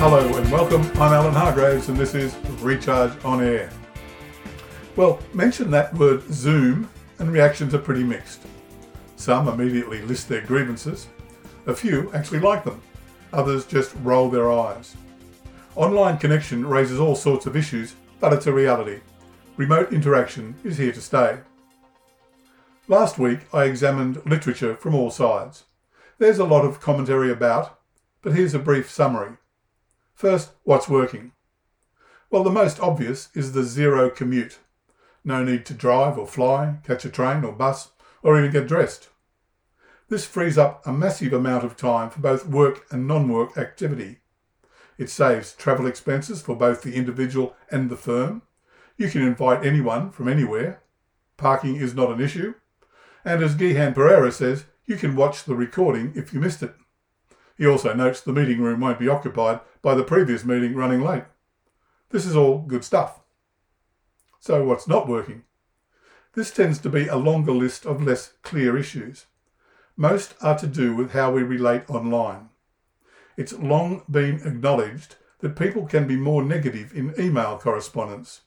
Hello and welcome. I'm Alan Hargreaves and this is Recharge on Air. Well, mention that word Zoom and reactions are pretty mixed. Some immediately list their grievances. A few actually like them. Others just roll their eyes. Online connection raises all sorts of issues, but it's a reality. Remote interaction is here to stay. Last week I examined literature from all sides. There's a lot of commentary about, but here's a brief summary. First, what's working? Well, the most obvious is the zero commute. No need to drive or fly, catch a train or bus, or even get dressed. This frees up a massive amount of time for both work and non work activity. It saves travel expenses for both the individual and the firm. You can invite anyone from anywhere. Parking is not an issue. And as Gihan Perera says, you can watch the recording if you missed it. He also notes the meeting room won't be occupied by the previous meeting running late. This is all good stuff. So, what's not working? This tends to be a longer list of less clear issues. Most are to do with how we relate online. It's long been acknowledged that people can be more negative in email correspondence.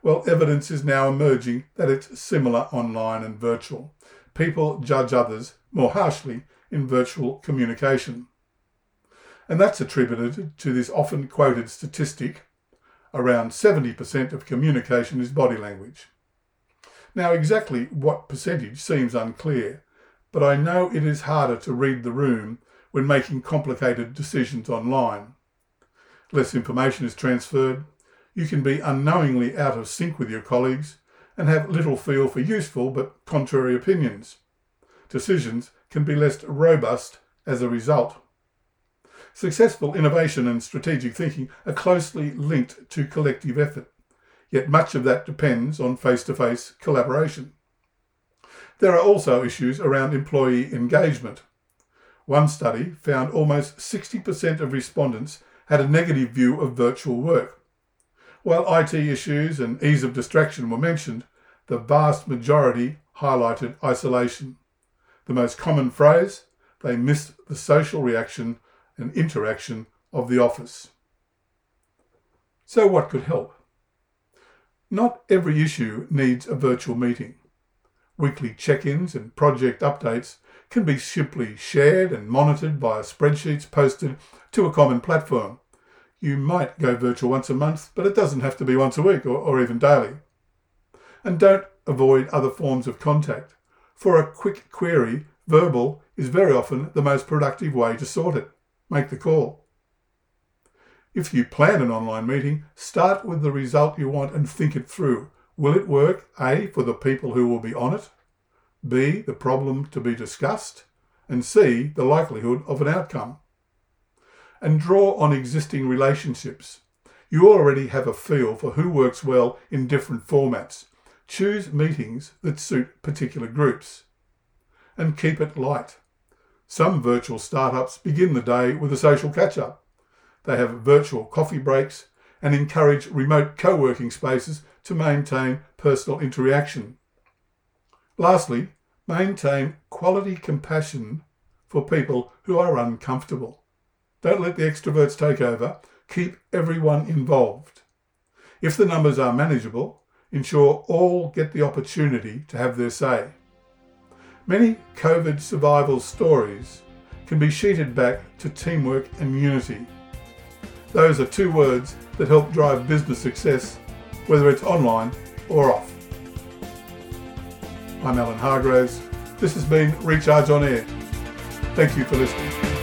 Well, evidence is now emerging that it's similar online and virtual. People judge others more harshly in virtual communication. And that's attributed to this often quoted statistic around 70% of communication is body language. Now, exactly what percentage seems unclear, but I know it is harder to read the room when making complicated decisions online. Less information is transferred, you can be unknowingly out of sync with your colleagues, and have little feel for useful but contrary opinions. Decisions can be less robust as a result. Successful innovation and strategic thinking are closely linked to collective effort, yet much of that depends on face to face collaboration. There are also issues around employee engagement. One study found almost 60% of respondents had a negative view of virtual work. While IT issues and ease of distraction were mentioned, the vast majority highlighted isolation. The most common phrase, they missed the social reaction and interaction of the office. So, what could help? Not every issue needs a virtual meeting. Weekly check ins and project updates can be simply shared and monitored via spreadsheets posted to a common platform. You might go virtual once a month, but it doesn't have to be once a week or, or even daily. And don't avoid other forms of contact. For a quick query, verbal is very often the most productive way to sort it. Make the call. If you plan an online meeting, start with the result you want and think it through. Will it work, A, for the people who will be on it, B, the problem to be discussed, and C, the likelihood of an outcome? And draw on existing relationships. You already have a feel for who works well in different formats. Choose meetings that suit particular groups. And keep it light. Some virtual startups begin the day with a social catch up. They have virtual coffee breaks and encourage remote co working spaces to maintain personal interaction. Lastly, maintain quality compassion for people who are uncomfortable. Don't let the extroverts take over. Keep everyone involved. If the numbers are manageable, ensure all get the opportunity to have their say. Many COVID survival stories can be sheeted back to teamwork and unity. Those are two words that help drive business success, whether it's online or off. I'm Alan Hargreaves. This has been Recharge on Air. Thank you for listening.